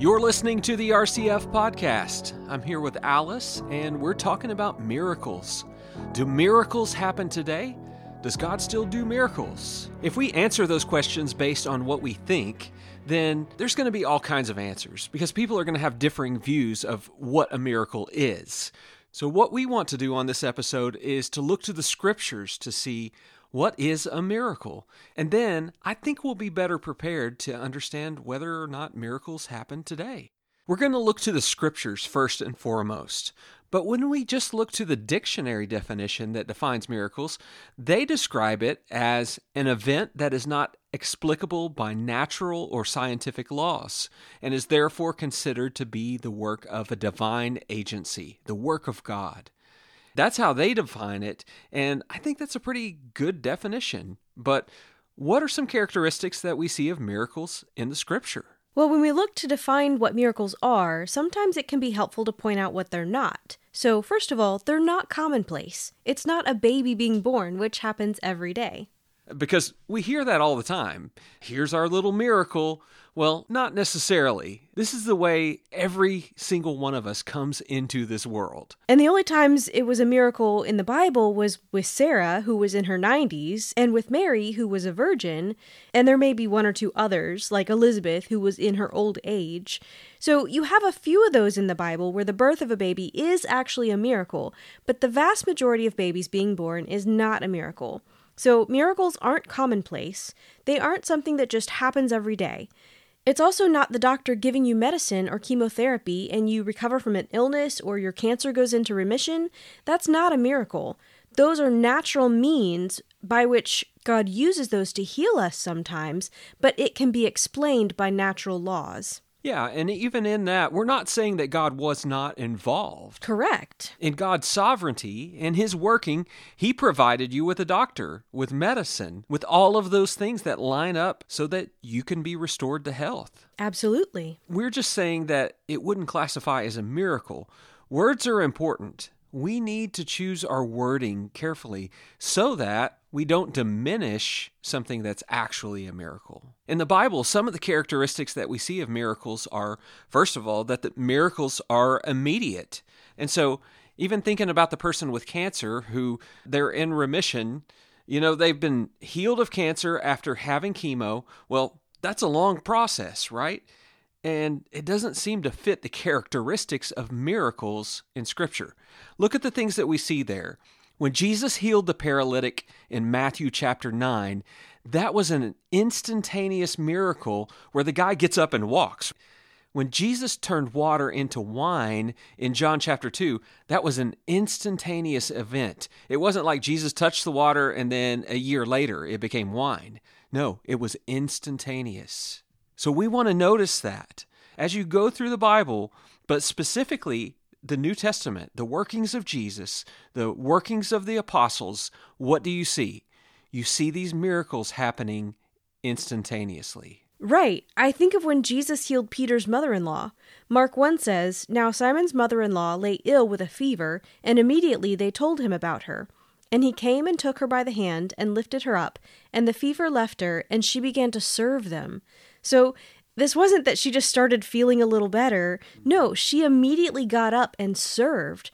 You're listening to the RCF podcast. I'm here with Alis, and we're talking about miracles. Do miracles happen today? Does God still do miracles? If we answer those questions based on what we think, then there's going to be all kinds of answers because people are going to have differing views of what a miracle is. So, what we want to do on this episode is to look to the scriptures to see what is a miracle? And then I think we'll be better prepared to understand whether or not miracles happen today. We're going to look to the scriptures first and foremost. But when we just look to the dictionary definition that defines miracles, they describe it as an event that is not explicable by natural or scientific laws and is therefore considered to be the work of a divine agency, the work of God. That's how they define it, and I think that's a pretty good definition. But what are some characteristics that we see of miracles in the scripture? Well, when we look to define what miracles are, sometimes it can be helpful to point out what they're not. So, first of all, they're not commonplace. It's not a baby being born, which happens every day. Because we hear that all the time. Here's our little miracle. Well, not necessarily. This is the way every single one of us comes into this world. And the only times it was a miracle in the Bible was with Sarah, who was in her 90s, and with Mary, who was a virgin, and there may be one or two others, like Elizabeth, who was in her old age. So you have a few of those in the Bible where the birth of a baby is actually a miracle, but the vast majority of babies being born is not a miracle. So miracles aren't commonplace, they aren't something that just happens every day. It's also not the doctor giving you medicine or chemotherapy and you recover from an illness or your cancer goes into remission. That's not a miracle. Those are natural means by which God uses those to heal us sometimes, but it can be explained by natural laws. Yeah, and even in that, we're not saying that God was not involved. Correct. In God's sovereignty and His working, He provided you with a doctor, with medicine, with all of those things that line up so that you can be restored to health. Absolutely. We're just saying that it wouldn't classify as a miracle. Words are important. We need to choose our wording carefully so that we don't diminish something that's actually a miracle. In the Bible, some of the characteristics that we see of miracles are, first of all, that the miracles are immediate. And so, even thinking about the person with cancer who they're in remission, you know, they've been healed of cancer after having chemo. Well, that's a long process, right? And it doesn't seem to fit the characteristics of miracles in Scripture. Look at the things that we see there. When Jesus healed the paralytic in Matthew chapter 9, that was an instantaneous miracle where the guy gets up and walks. When Jesus turned water into wine in John chapter 2, that was an instantaneous event. It wasn't like Jesus touched the water and then a year later it became wine. No, it was instantaneous. So we want to notice that as you go through the Bible, but specifically the New Testament, the workings of Jesus, the workings of the apostles, what do you see? You see these miracles happening instantaneously. Right. I think of when Jesus healed Peter's mother in law. Mark 1 says, Now Simon's mother in law lay ill with a fever, and immediately they told him about her. And he came and took her by the hand and lifted her up, and the fever left her, and she began to serve them. So this wasn't that she just started feeling a little better. No, she immediately got up and served.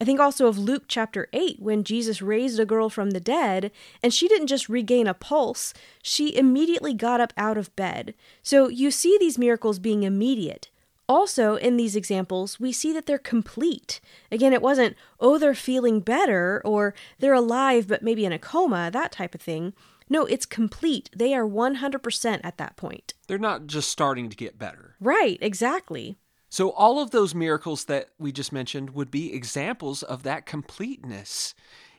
I think also of Luke chapter 8 when Jesus raised a girl from the dead, and she didn't just regain a pulse, she immediately got up out of bed. So you see these miracles being immediate. Also, in these examples, we see that they're complete. Again, it wasn't, oh, they're feeling better, or they're alive but maybe in a coma, that type of thing. No, it's complete. They are 100% at that point. They're not just starting to get better. Right, exactly. So, all of those miracles that we just mentioned would be examples of that completeness.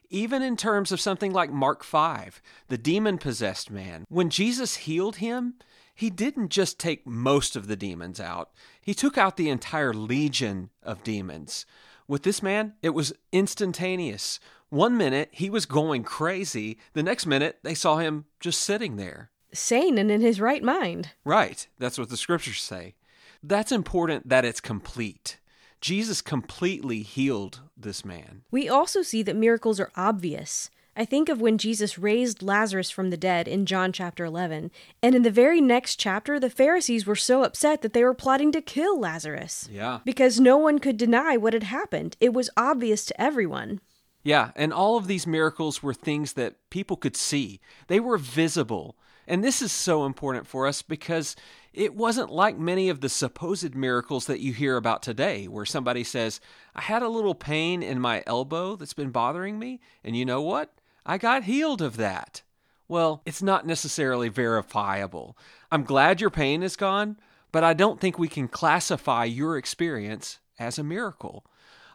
Even in terms of something like Mark 5, the demon possessed man. When Jesus healed him, he didn't just take most of the demons out, he took out the entire legion of demons. With this man, it was instantaneous. One minute he was going crazy, the next minute they saw him just sitting there. Sane and in his right mind. Right. That's what the scriptures say. That's important that it's complete. Jesus completely healed this man. We also see that miracles are obvious. I think of when Jesus raised Lazarus from the dead in John chapter 11, and in the very next chapter, the Pharisees were so upset that they were plotting to kill Lazarus. Yeah. Because no one could deny what had happened. It was obvious to everyone. Yeah, and all of these miracles were things that people could see. They were visible. And this is so important for us because it wasn't like many of the supposed miracles that you hear about today, where somebody says, I had a little pain in my elbow that's been bothering me, and you know what? I got healed of that. Well, it's not necessarily verifiable. I'm glad your pain is gone, but I don't think we can classify your experience as a miracle.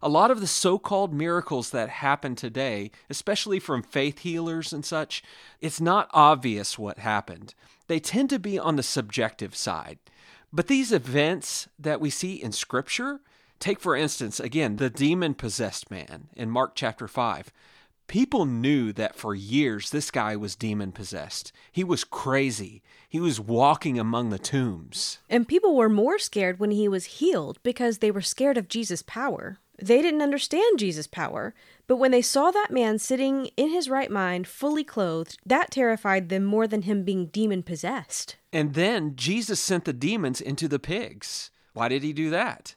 A lot of the so called miracles that happen today, especially from faith healers and such, it's not obvious what happened. They tend to be on the subjective side. But these events that we see in Scripture, take for instance, again, the demon possessed man in Mark chapter 5. People knew that for years this guy was demon possessed. He was crazy. He was walking among the tombs. And people were more scared when he was healed because they were scared of Jesus' power. They didn't understand Jesus' power, but when they saw that man sitting in his right mind, fully clothed, that terrified them more than him being demon possessed. And then Jesus sent the demons into the pigs. Why did he do that?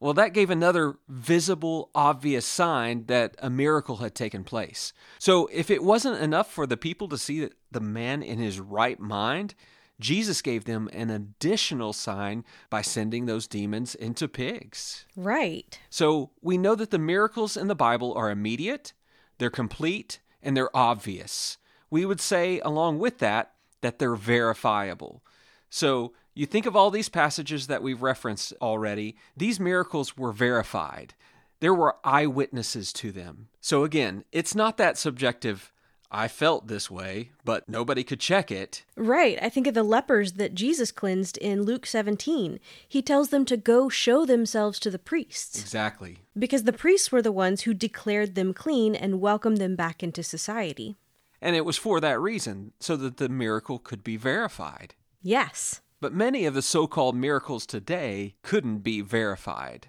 Well, that gave another visible, obvious sign that a miracle had taken place. So, if it wasn't enough for the people to see the man in his right mind, Jesus gave them an additional sign by sending those demons into pigs. Right. So, we know that the miracles in the Bible are immediate, they're complete, and they're obvious. We would say, along with that, that they're verifiable. So, you think of all these passages that we've referenced already, these miracles were verified. There were eyewitnesses to them. So again, it's not that subjective. I felt this way, but nobody could check it. Right. I think of the lepers that Jesus cleansed in Luke 17. He tells them to go show themselves to the priests. Exactly. Because the priests were the ones who declared them clean and welcomed them back into society. And it was for that reason, so that the miracle could be verified. Yes. But many of the so called miracles today couldn't be verified.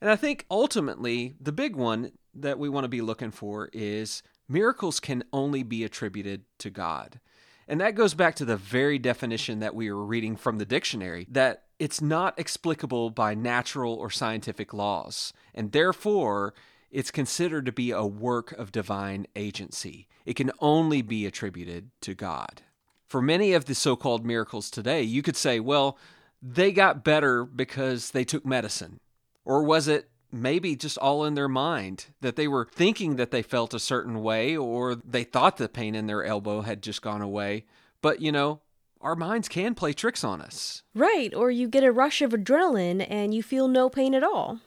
And I think ultimately the big one that we want to be looking for is miracles can only be attributed to God. And that goes back to the very definition that we were reading from the dictionary that it's not explicable by natural or scientific laws, and therefore it's considered to be a work of divine agency. It can only be attributed to God for many of the so called miracles today, you could say, well, they got better because they took medicine. Or was it maybe just all in their mind that they were thinking that they felt a certain way or they thought the pain in their elbow had just gone away? But, you know, our minds can play tricks on us. Right, or you get a rush of adrenaline and you feel no pain at all.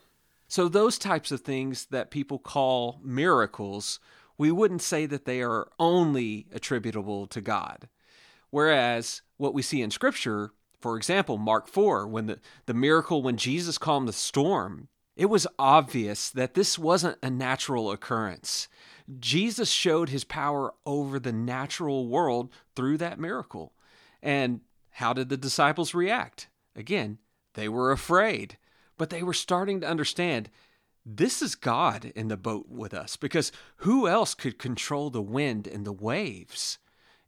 So, those types of things that people call miracles, we wouldn't say that they are only attributable to God. Whereas what we see in Scripture, for example, Mark 4, when the, the miracle when Jesus calmed the storm, it was obvious that this wasn't a natural occurrence. Jesus showed his power over the natural world through that miracle. And how did the disciples react? Again, they were afraid, but they were starting to understand this is God in the boat with us because who else could control the wind and the waves?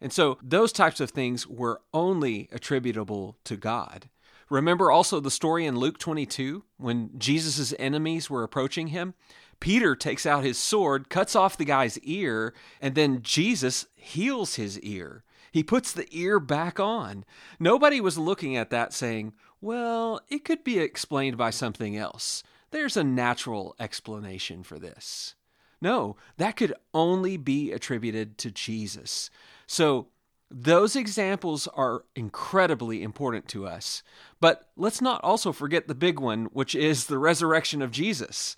And so those types of things were only attributable to God. Remember also the story in Luke 22 when Jesus' enemies were approaching him? Peter takes out his sword, cuts off the guy's ear, and then Jesus heals his ear. He puts the ear back on. Nobody was looking at that saying, well, it could be explained by something else. There's a natural explanation for this. No, that could only be attributed to Jesus. So, those examples are incredibly important to us. But let's not also forget the big one, which is the resurrection of Jesus.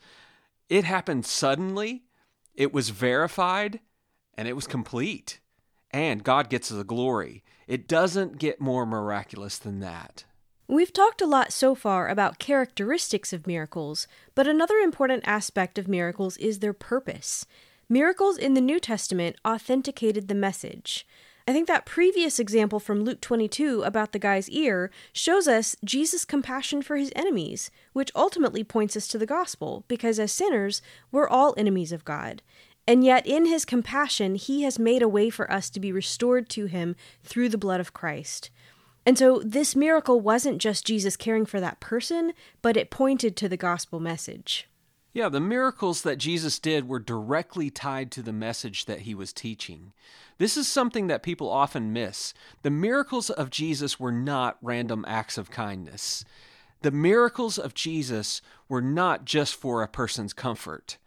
It happened suddenly, it was verified, and it was complete. And God gets the glory. It doesn't get more miraculous than that. We've talked a lot so far about characteristics of miracles, but another important aspect of miracles is their purpose. Miracles in the New Testament authenticated the message. I think that previous example from Luke 22 about the guy's ear shows us Jesus' compassion for his enemies, which ultimately points us to the gospel, because as sinners, we're all enemies of God. And yet, in his compassion, he has made a way for us to be restored to him through the blood of Christ. And so, this miracle wasn't just Jesus caring for that person, but it pointed to the gospel message. Yeah, the miracles that Jesus did were directly tied to the message that he was teaching. This is something that people often miss. The miracles of Jesus were not random acts of kindness. The miracles of Jesus were not just for a person's comfort.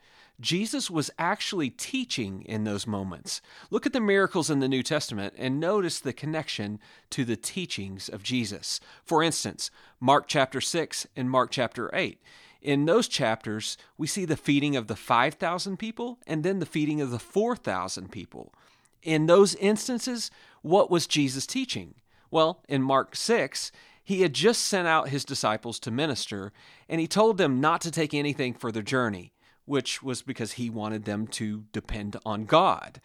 Jesus was actually teaching in those moments. Look at the miracles in the New Testament and notice the connection to the teachings of Jesus. For instance, Mark chapter 6 and Mark chapter 8. In those chapters, we see the feeding of the 5,000 people and then the feeding of the 4,000 people. In those instances, what was Jesus teaching? Well, in Mark 6, he had just sent out his disciples to minister, and he told them not to take anything for their journey which was because he wanted them to depend on God.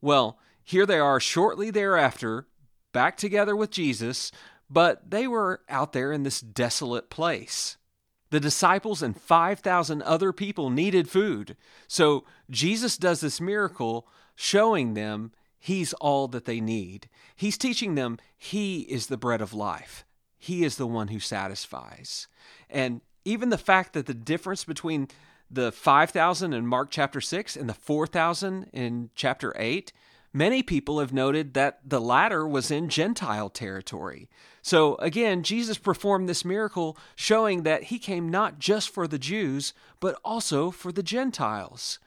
Well, here they are shortly thereafter, back together with Jesus, but they were out there in this desolate place. The disciples and 5,000 other people needed food. So Jesus does this miracle showing them he's all that they need. He's teaching them he is the bread of life. He is the one who satisfies. And even the fact that the difference between the 5,000 in Mark chapter 6 and the 4,000 in chapter 8, many people have noted that the latter was in Gentile territory. So again, Jesus performed this miracle showing that he came not just for the Jews, but also for the Gentiles.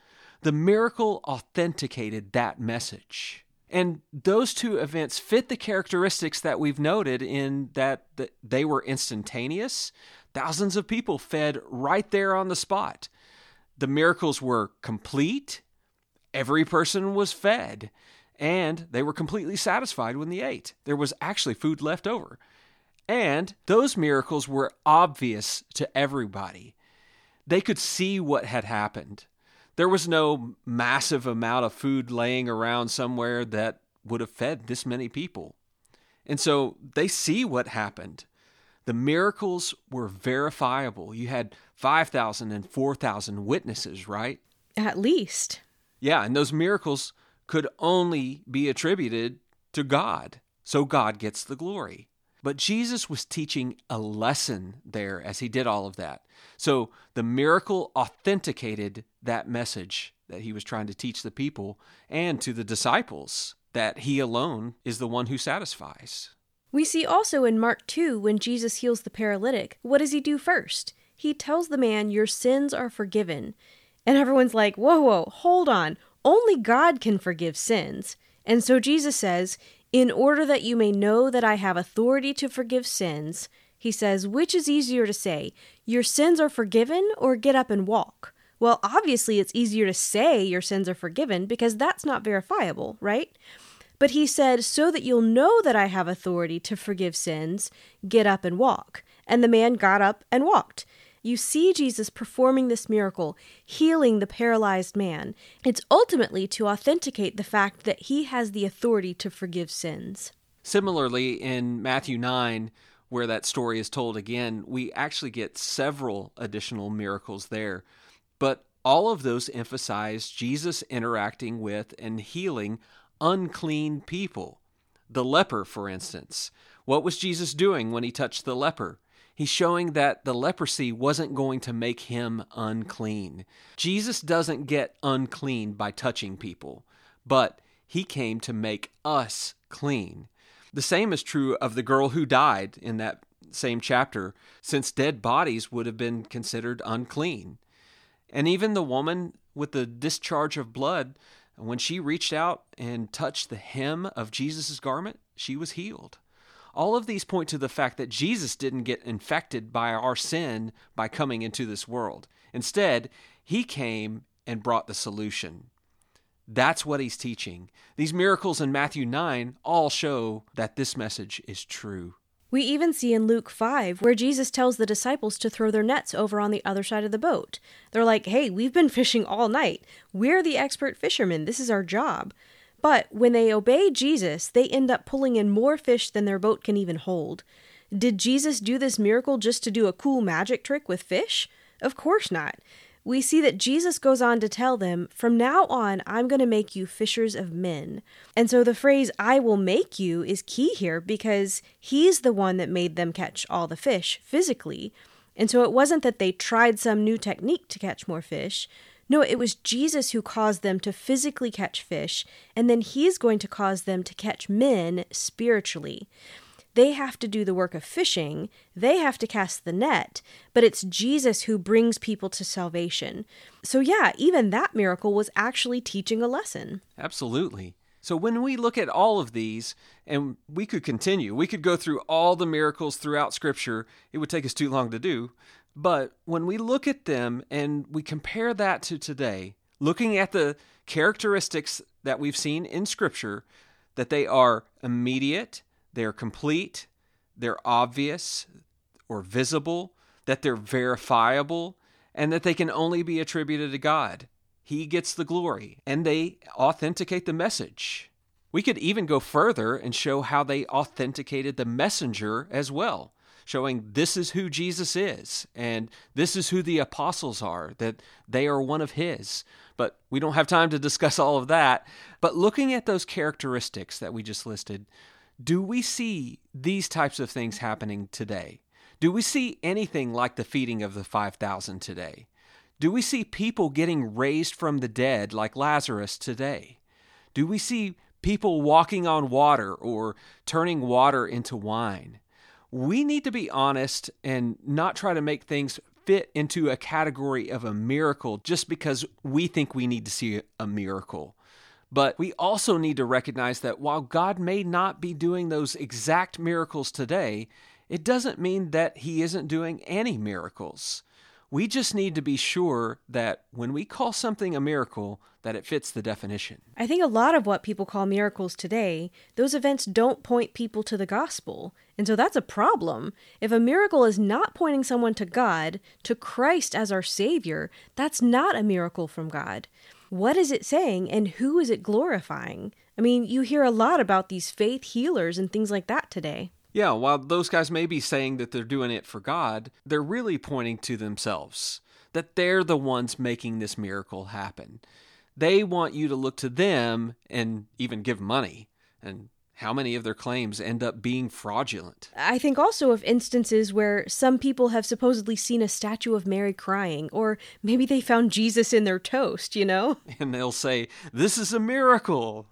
The miracle authenticated that message. And those two events fit the characteristics that we've noted in that they were instantaneous. Thousands of people fed right there on the spot. The miracles were complete, every person was fed, and they were completely satisfied when they ate. There was actually food left over. And those miracles were obvious to everybody. They could see what had happened. There was no massive amount of food laying around somewhere that would have fed this many people. And so they see what happened. The miracles were verifiable. You had 5,000 and 4,000 witnesses, right? At least. Yeah, and those miracles could only be attributed to God. So God gets the glory. But Jesus was teaching a lesson there as he did all of that. So the miracle authenticated that message that he was trying to teach the people and to the disciples that he alone is the one who satisfies. We see also in Mark 2 when Jesus heals the paralytic, what does he do first? He tells the man, Your sins are forgiven. And everyone's like, Whoa, whoa, hold on. Only God can forgive sins. And so Jesus says, In order that you may know that I have authority to forgive sins, he says, Which is easier to say, Your sins are forgiven, or get up and walk? Well, obviously, it's easier to say your sins are forgiven because that's not verifiable, right? But he said, So that you'll know that I have authority to forgive sins, get up and walk. And the man got up and walked. You see Jesus performing this miracle, healing the paralyzed man. It's ultimately to authenticate the fact that he has the authority to forgive sins. Similarly, in Matthew 9, where that story is told again, we actually get several additional miracles there. But all of those emphasize Jesus interacting with and healing unclean people. The leper, for instance. What was Jesus doing when he touched the leper? He's showing that the leprosy wasn't going to make him unclean. Jesus doesn't get unclean by touching people, but he came to make us clean. The same is true of the girl who died in that same chapter, since dead bodies would have been considered unclean. And even the woman with the discharge of blood when she reached out and touched the hem of Jesus' garment, she was healed. All of these point to the fact that Jesus didn't get infected by our sin by coming into this world. Instead, he came and brought the solution. That's what he's teaching. These miracles in Matthew 9 all show that this message is true. We even see in Luke 5 where Jesus tells the disciples to throw their nets over on the other side of the boat. They're like, hey, we've been fishing all night. We're the expert fishermen. This is our job. But when they obey Jesus, they end up pulling in more fish than their boat can even hold. Did Jesus do this miracle just to do a cool magic trick with fish? Of course not. we see that Jesus goes on to tell them, From now on, I'm going to make you fishers of men. And so the phrase, I will make you, is key here because he's the one that made them catch all the fish physically. And so it wasn't that they tried some new technique to catch more fish. No, it was Jesus who caused them to physically catch fish, and then he's going to cause them to catch men spiritually. They have to do the work of fishing, they have to cast the net, but it's Jesus who brings people to salvation. So, yeah, even that miracle was actually teaching a lesson. Absolutely. So, when we look at all of these, and we could continue, we could go through all the miracles throughout Scripture, it would take us too long to do. But when we look at them and we compare that to today, looking at the characteristics that we've seen in Scripture, that they are immediate, they're complete, they're obvious or visible, that they're verifiable, and that they can only be attributed to God. He gets the glory, and they authenticate the message. We could even go further and show how they authenticated the messenger as well, showing this is who Jesus is, and this is who the apostles are, that they are one of his. But we don't have time to discuss all of that. But looking at those characteristics that we just listed, do we see these types of things happening today? Do we see anything like the feeding of the 5,000 today? Do we see people getting raised from the dead like Lazarus today? Do we see people walking on water or turning water into wine? We need to be honest and not try to make things fit into a category of a miracle just because we think we need to see a miracle. But we also need to recognize that while God may not be doing those exact miracles today, it doesn't mean that He isn't doing any miracles. We just need to be sure that when we call something a miracle, that it fits the definition. I think a lot of what people call miracles today, those events don't point people to the gospel. And so that's a problem. If a miracle is not pointing someone to God, to Christ as our Savior, that's not a miracle from God what is it saying and who is it glorifying? I mean, you hear a lot about these faith healers and things like that today. Yeah, while those guys may be saying that they're doing it for God, they're really pointing to themselves, that they're the ones making this miracle happen. They want you to look to them and even give money. And how many of their claims end up being fraudulent? I think also of instances where some people have supposedly seen a statue of Mary crying, or maybe they found Jesus in their toast, you know? And they'll say, This is a miracle.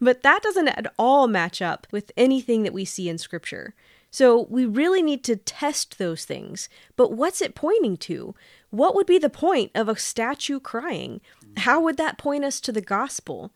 But that doesn't at all match up with anything that we see in Scripture. So we really need to test those things. But what's it pointing to? What would be the point of a statue crying? How would that point us to the gospel?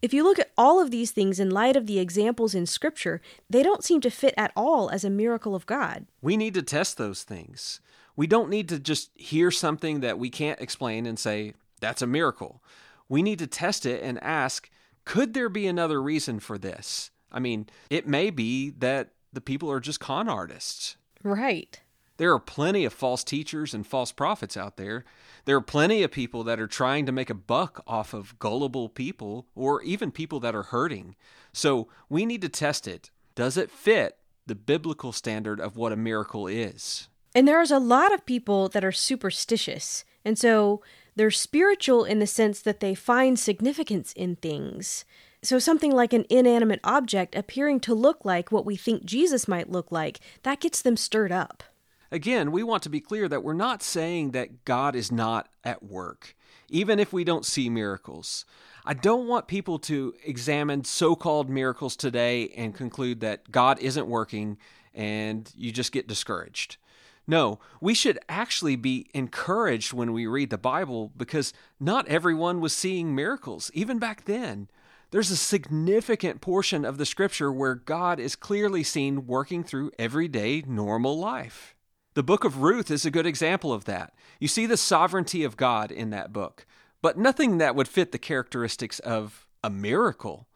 If you look at all of these things in light of the examples in Scripture, they don't seem to fit at all as a miracle of God. We need to test those things. We don't need to just hear something that we can't explain and say, that's a miracle. We need to test it and ask, could there be another reason for this? I mean, it may be that the people are just con artists. Right. There are plenty of false teachers and false prophets out there. There are plenty of people that are trying to make a buck off of gullible people or even people that are hurting. So we need to test it. Does it fit the biblical standard of what a miracle is? And there's a lot of people that are superstitious. And so they're spiritual in the sense that they find significance in things. So, something like an inanimate object appearing to look like what we think Jesus might look like, that gets them stirred up. Again, we want to be clear that we're not saying that God is not at work, even if we don't see miracles. I don't want people to examine so called miracles today and conclude that God isn't working and you just get discouraged. No, we should actually be encouraged when we read the Bible because not everyone was seeing miracles, even back then. There's a significant portion of the scripture where God is clearly seen working through everyday normal life. The book of Ruth is a good example of that. You see the sovereignty of God in that book, but nothing that would fit the characteristics of a miracle.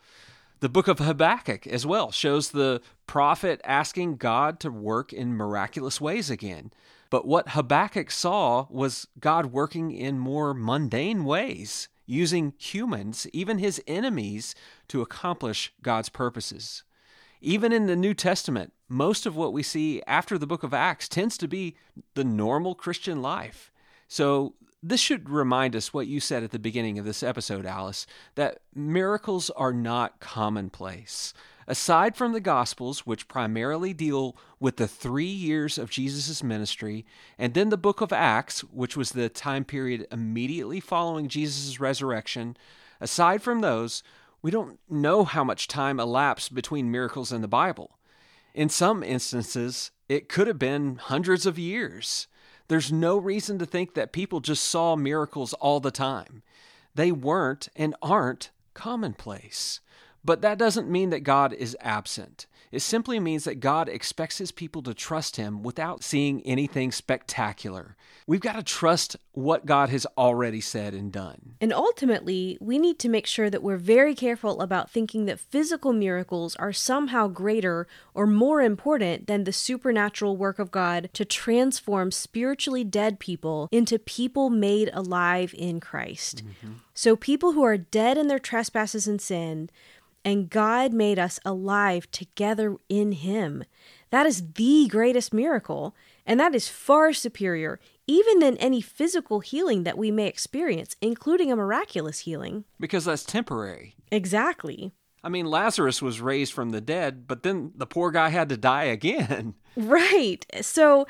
The book of Habakkuk as well shows the prophet asking God to work in miraculous ways again. But what Habakkuk saw was God working in more mundane ways, using humans, even his enemies, to accomplish God's purposes. Even in the New Testament, most of what we see after the book of Acts tends to be the normal Christian life. So This should remind us what you said at the beginning of this episode, Alis, that miracles are not commonplace. Aside from the Gospels, which primarily deal with the three years of Jesus' ministry, and then the book of Acts, which was the time period immediately following Jesus' resurrection, aside from those, we don't know how much time elapsed between miracles in the Bible. In some instances, it could have been hundreds of years. There's no reason to think that people just saw miracles all the time. They weren't and aren't commonplace. But that doesn't mean that God is absent. It simply means that God expects his people to trust him without seeing anything spectacular. We've got to trust what God has already said and done. And ultimately, we need to make sure that we're very careful about thinking that physical miracles are somehow greater or more important than the supernatural work of God to transform spiritually dead people into people made alive in Christ. Mm-hmm. So, people who are dead in their trespasses and sin and God made us alive together in Him. That is the greatest miracle, and that is far superior even than any physical healing that we may experience, including a miraculous healing. Because that's temporary. Exactly. I mean, Lazarus was raised from the dead, but then the poor guy had to die again. Right. So,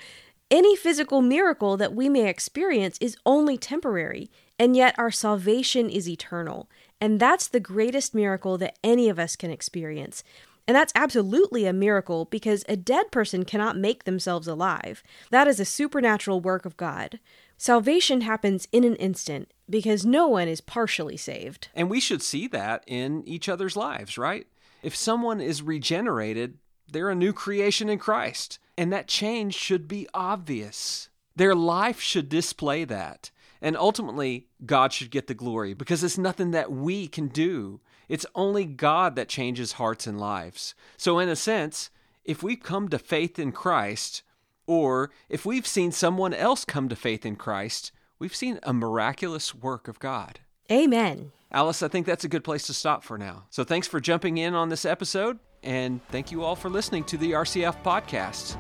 any physical miracle that we may experience is only temporary, and yet our salvation is eternal. And that's the greatest miracle that any of us can experience. And that's absolutely a miracle because a dead person cannot make themselves alive. That is a supernatural work of God. Salvation happens in an instant because no one is partially saved. And we should see that in each other's lives, right? If someone is regenerated, they're a new creation in Christ. And that change should be obvious. Their life should display that. And ultimately, God should get the glory because it's nothing that we can do. It's only God that changes hearts and lives. So, in a sense, if we've come to faith in Christ, or if we've seen someone else come to faith in Christ, we've seen a miraculous work of God. Amen. Alis, I think that's a good place to stop for now. So, thanks for jumping in on this episode, and thank you all for listening to the RCF podcast.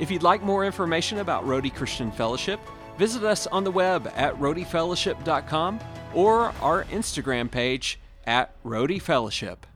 If you'd like more information about Rhodey Christian Fellowship, Visit us on the web at rhodeyfellowship.com or our Instagram page at Rhodey Fellowship.